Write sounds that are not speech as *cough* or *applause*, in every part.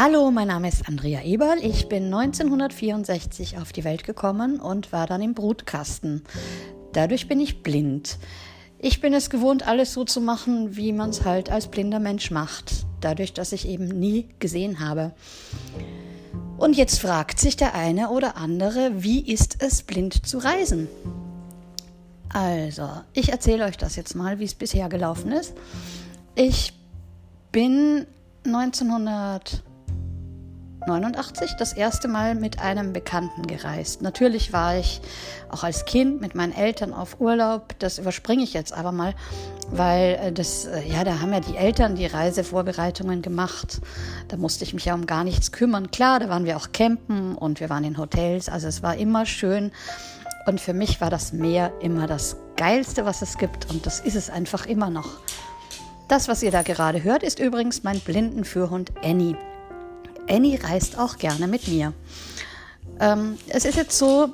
Hallo, mein Name ist Andrea Eberl. Ich bin 1964 auf die Welt gekommen und war dann im Brutkasten. Dadurch bin ich blind. Ich bin es gewohnt, alles so zu machen, wie man es halt als blinder Mensch macht, dadurch, dass ich eben nie gesehen habe. Und jetzt fragt sich der eine oder andere, wie ist es, blind zu reisen? Also, ich erzähle euch das jetzt mal, wie es bisher gelaufen ist. Ich bin 1900 89 das erste Mal mit einem Bekannten gereist. Natürlich war ich auch als Kind mit meinen Eltern auf Urlaub. Das überspringe ich jetzt aber mal, weil äh, das, äh, ja, da haben ja die Eltern die Reisevorbereitungen gemacht. Da musste ich mich ja um gar nichts kümmern. Klar, da waren wir auch campen und wir waren in Hotels. Also es war immer schön. Und für mich war das Meer immer das Geilste, was es gibt. Und das ist es einfach immer noch. Das, was ihr da gerade hört, ist übrigens mein Blindenführhund Annie. Annie reist auch gerne mit mir. Ähm, es ist jetzt so,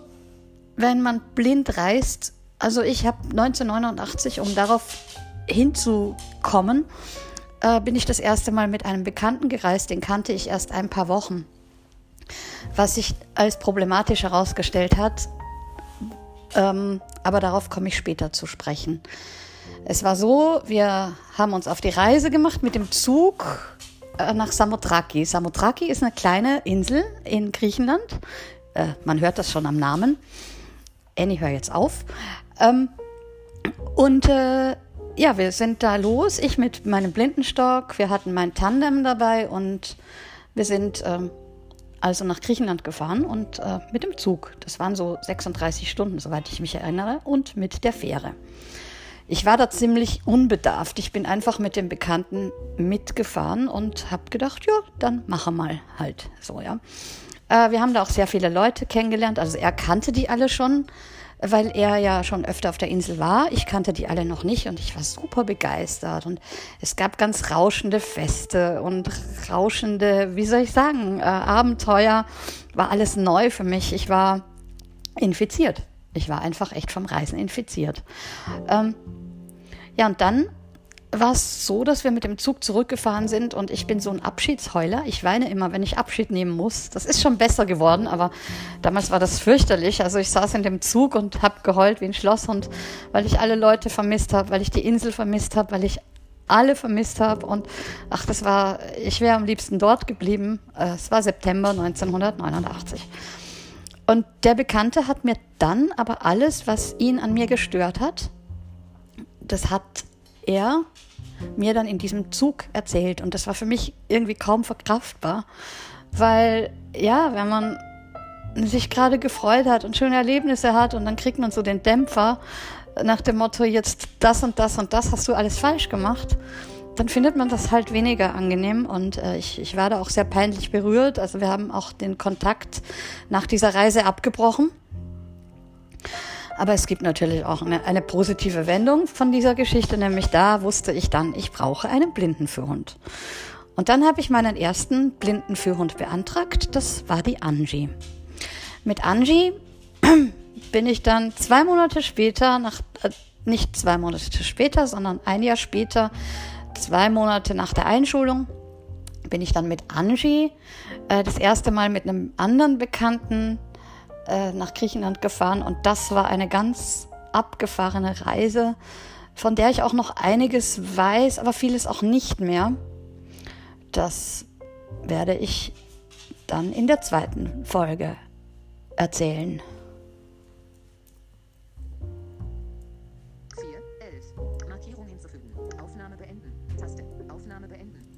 wenn man blind reist, also ich habe 1989, um darauf hinzukommen, äh, bin ich das erste Mal mit einem Bekannten gereist, den kannte ich erst ein paar Wochen. Was sich als problematisch herausgestellt hat, ähm, aber darauf komme ich später zu sprechen. Es war so, wir haben uns auf die Reise gemacht mit dem Zug nach Samothraki. Samothraki ist eine kleine Insel in Griechenland. Äh, man hört das schon am Namen. Annie, hör jetzt auf. Ähm, und äh, ja, wir sind da los. Ich mit meinem Blindenstock. Wir hatten mein Tandem dabei und wir sind ähm, also nach Griechenland gefahren und äh, mit dem Zug. Das waren so 36 Stunden, soweit ich mich erinnere, und mit der Fähre. Ich war da ziemlich unbedarft. Ich bin einfach mit dem Bekannten mitgefahren und habe gedacht, ja, dann mache mal halt so, ja. Äh, wir haben da auch sehr viele Leute kennengelernt. Also er kannte die alle schon, weil er ja schon öfter auf der Insel war. Ich kannte die alle noch nicht und ich war super begeistert. Und es gab ganz rauschende Feste und rauschende, wie soll ich sagen, äh, Abenteuer. War alles neu für mich. Ich war infiziert. Ich war einfach echt vom Reisen infiziert. Ähm, ja, und dann war es so, dass wir mit dem Zug zurückgefahren sind und ich bin so ein Abschiedsheuler. Ich weine immer, wenn ich Abschied nehmen muss. Das ist schon besser geworden, aber damals war das fürchterlich. Also ich saß in dem Zug und habe geheult wie ein Schlosshund, weil ich alle Leute vermisst habe, weil ich die Insel vermisst habe, weil ich alle vermisst habe und ach, das war, ich wäre am liebsten dort geblieben. Äh, es war September 1989. Und der Bekannte hat mir dann aber alles, was ihn an mir gestört hat, das hat er mir dann in diesem Zug erzählt. Und das war für mich irgendwie kaum verkraftbar, weil ja, wenn man sich gerade gefreut hat und schöne Erlebnisse hat und dann kriegt man so den Dämpfer nach dem Motto, jetzt das und das und das hast du alles falsch gemacht dann findet man das halt weniger angenehm und äh, ich, ich war da auch sehr peinlich berührt. Also wir haben auch den Kontakt nach dieser Reise abgebrochen. Aber es gibt natürlich auch eine, eine positive Wendung von dieser Geschichte, nämlich da wusste ich dann, ich brauche einen Blindenführhund. Und dann habe ich meinen ersten Blindenführhund beantragt, das war die Angie. Mit Angie *clears throat* bin ich dann zwei Monate später, nach, äh, nicht zwei Monate später, sondern ein Jahr später zwei Monate nach der Einschulung bin ich dann mit Angie äh, das erste Mal mit einem anderen Bekannten äh, nach Griechenland gefahren und das war eine ganz abgefahrene Reise, von der ich auch noch einiges weiß, aber vieles auch nicht mehr. Das werde ich dann in der zweiten Folge erzählen. Aufnahme beenden. Taste. Aufnahme beenden.